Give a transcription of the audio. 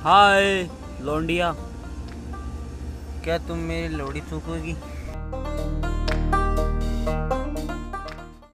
हाय लौंडिया। क्या तुम मेरी लोड़ी चूकोगी